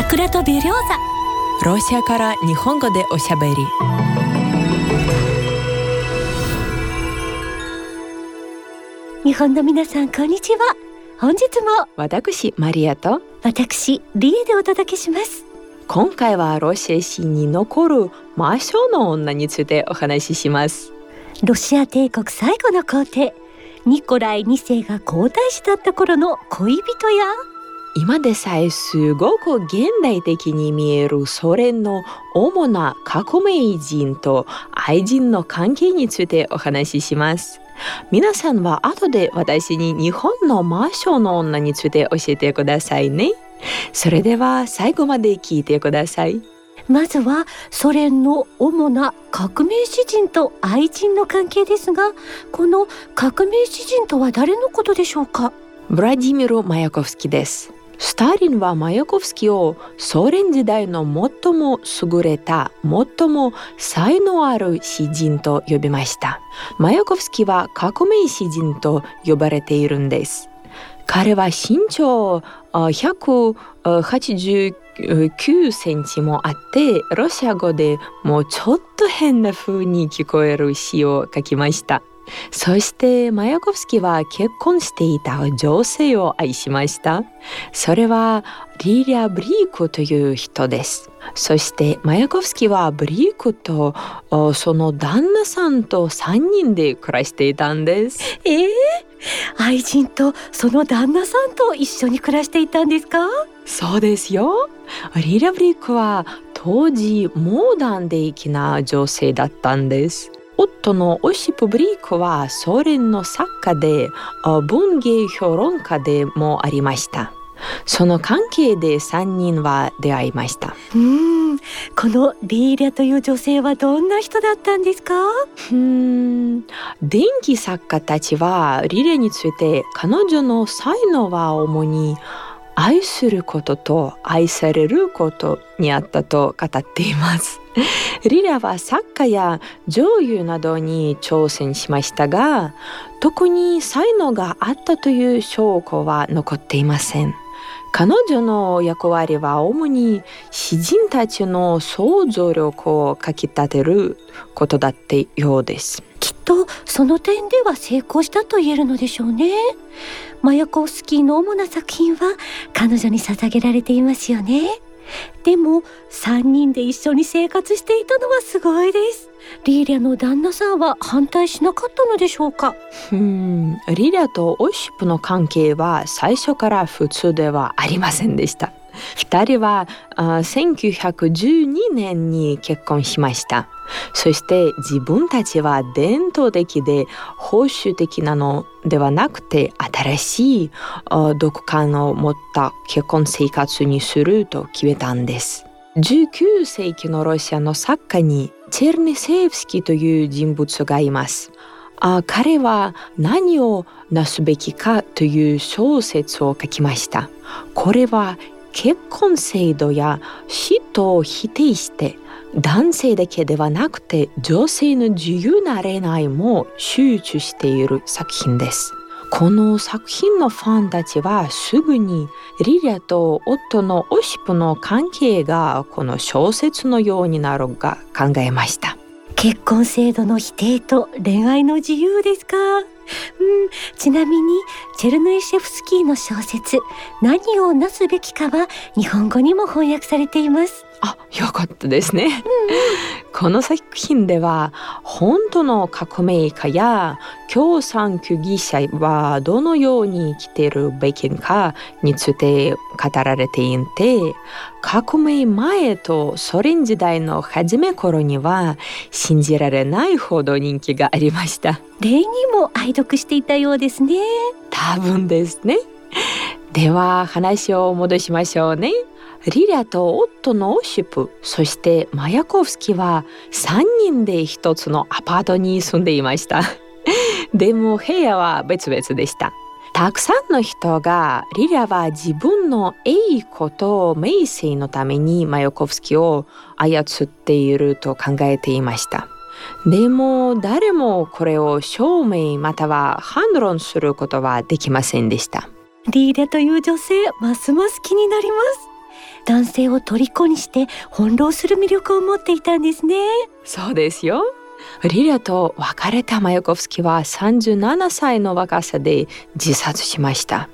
桜とベリョーザロシアから日本語でおしゃべり。日本の皆さんこんにちは。本日も。私マリアと。私リエでお届けします。今回はロシア史に残る魔性の女についてお話しします。ロシア帝国最後の皇帝ニコライ2世が皇太子だった頃の恋人や今でさえすごく現代的に見えるソ連の主な革命人と愛人の関係についてお話しします。皆さんは後で私に日本の魔性の女について教えてくださいね。それでは最後まで聞いてください。まずはソ連の主な革命詩人と愛人の関係ですがこの革命詩人とは誰のことでしょうか？ブラディミル・マヤコフスキですスターリンはマヤコフスキをソ連時代の最も優れた最も才能ある詩人と呼びました。マヤコフスキは革命詩人と呼ばれているんです。彼は身長189センチもあってロシア語でもうちょっと変な風に聞こえる詩を書きました。そしてマヤコフスキは結婚していた女性を愛しました。それはリリア・ブリークという人です。そしてマヤコフスキはブリークとその旦那さんと3人で暮らしていたんです。えー、愛人とその旦那さんと一緒に暮らしていたんですか？そうですよ。リリア・ブリークは当時モーダン的な女性だったんです夫のオシプ・ブリークはソ連の作家で文芸評論家でもありました。その関係で3人は出会いました。うん。このリーリャという女性はどんな人だったんですか？うん。電気作家たちはリレについて彼女の才能は主に愛することと愛されることにあったと語っています。リラは作家や女優などに挑戦しましたが特に才能があったという証拠は残っていません。彼女の役割は主に詩人たちの想像力をかきたてることだったようです。とその点では成功したと言えるのでしょうね。マヤコフスキーの主な作品は彼女に捧げられていますよね。でも3人で一緒に生活していたのはすごいです。リーリャの旦那さんは反対しなかったのでしょうか？うん。リーリャとオイシップの関係は最初から普通ではありませんでした。2人は1912年に結婚しました。そして自分たちは伝統的で保守的なのではなくて新しい独感を持った結婚生活にすると決めたんです。19世紀のロシアの作家にチェルネセーフスキーという人物がいます。あ彼は何をなすべきかという小説を書きました。これは結婚制度や死と否定して男性だけではなくて女性の自由な恋愛も集中している作品です。この作品のファンたちはすぐにリリアと夫のオシプの関係がこの小説のようになるか考えました。結婚制度の否定と恋愛の自由ですか？うん、ちなみにチェルヌイシェフスキーの小説「何をなすべきか」は日本語にも翻訳されています。あ、よかったですね。この作品では本当の革命家や共産主義者はどのように生きているべきかについて語られていて革命前とソ連時代の初め頃には信じられないほど人気がありました例にも愛読していたようですね多分ですね。では話を戻しましょうね。リリアと夫のオシプそしてマヤコフスキは3人で一つのアパートに住んでいました。でも部屋は別々でした。たくさんの人がリリアは自分のいいこと名声のためにマヤコフスキを操っていると考えていました。でも誰もこれを証明または反論することはできませんでした。リーダという女性ますます気になります。男性を虜にして翻弄する魅力を持っていたんですね。そうですよ。リリアと別れたマヤコフスキは37歳の若さで自殺しました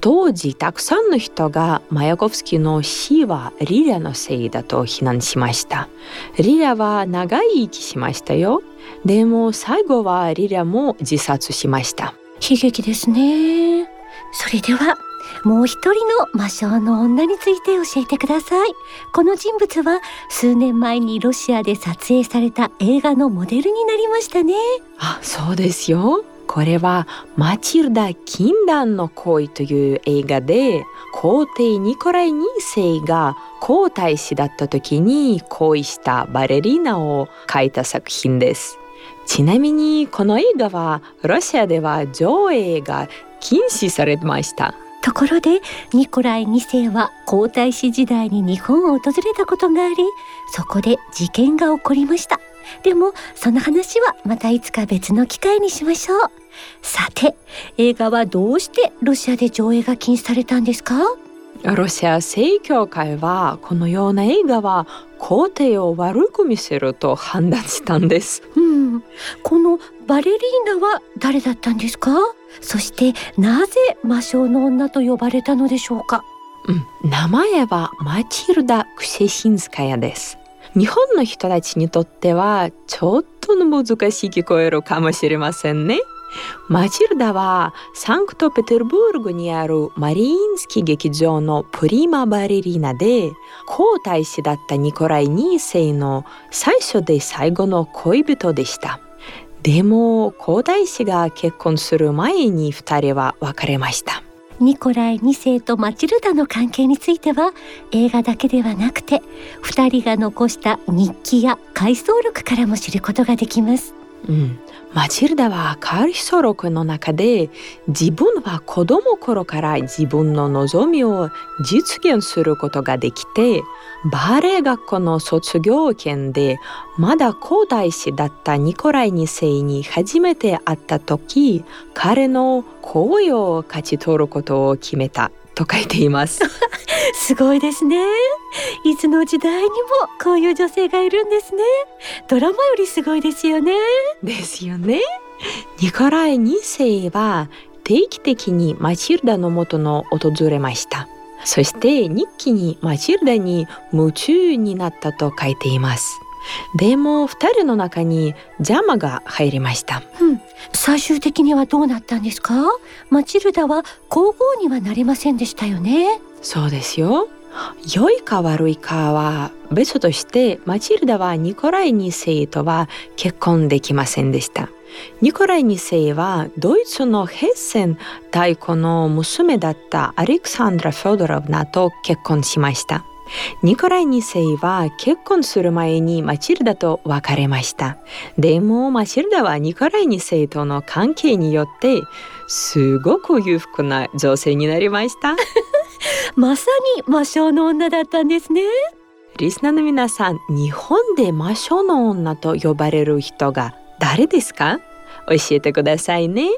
当時たくさんの人がマヤコフスキの死はリリアのせいだと非難しました。リリアは長い生きしましたよ。でも最後はリリアも自殺しました。悲劇ですね。それではもう一人の魔性の女について教えてください。この人物は数年前にロシアで撮影された映画のモデルになりましたね。あそうですよこれはマチルダ禁断の恋という映画で皇帝ニコライ2世が皇太子だった時に恋したバレリーナを描いた作品です。ちなみにこの映画はロシアでは上映が禁止されました。ところでニコライ2世は皇太子時代に日本を訪れたことがありそこで事件が起こりました。でもその話はまたいつか別の機会にしましょう。さて映画はどうしてロシアで上映が禁止されたんですか？ロシア正教会はこのような映画は皇帝を悪く見せると判断したんです。うん、このバレリーナは誰だったんですか？そしてなぜ魔性の女と呼ばれたのでしょうか、うん、名前はマチルダ・クシェシンスカヤです。日本の人たちにとってはちょっと難しい聞こえるかもしれませんね。マチルダはサンクトペテルブルグにあるマリーンスキー劇場のプリマバレリーナで皇太子だったニコライ2世の最初で最後の恋人でした。でも皇太子が結婚する前に2人は別れました。ニコライ2世とマチルダの関係については映画だけではなくて2人が残した日記や回想録からも知ることができます。うん、マチルダはカールヒソ録の中で自分は子供頃から自分の望みを実現することができてバーレエ学校の卒業券でまだ皇太子だったニコライ2世に初めて会った時彼の好意を勝ち取ることを決めたと書いています。すごいですね。いつの時代にもこういう女性がいるんですね。ドラマよりすごいですよね。ですよね。ニコライ2世は定期的にマチルダの元の訪れました。そして日記にマチルダに夢中になったと書いています。でも二人の中に邪魔が入りました、うん、最終的にはどうなったんですか？マチルダは皇后にはなれませんでしたよねそうですよ良いか悪いかは別としてマチルダはニコライ2世とは結婚できませんでしたニコライ2世はドイツのヘッセン太鼓の娘だったアレクサンドラ・フョドロブナと結婚しましたニコライ2世は結婚する前にマチルダと別れました。でもマチルダはニコライ2世との関係によってすごく裕福な女性になりました。まさに魔性の女だったんですね。リスナーの皆さん、日本で魔性の女と呼ばれる人が誰ですか？教えてくださいね。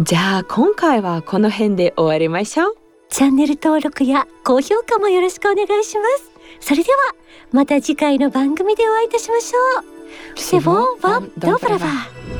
じゃあ今回はこの辺で終わりましょう。チャンネル登録や高評価もよろしくお願いします。それでは、また次回の番組でお会いいたしましょう。セボン・ヴァン・ドブラバー。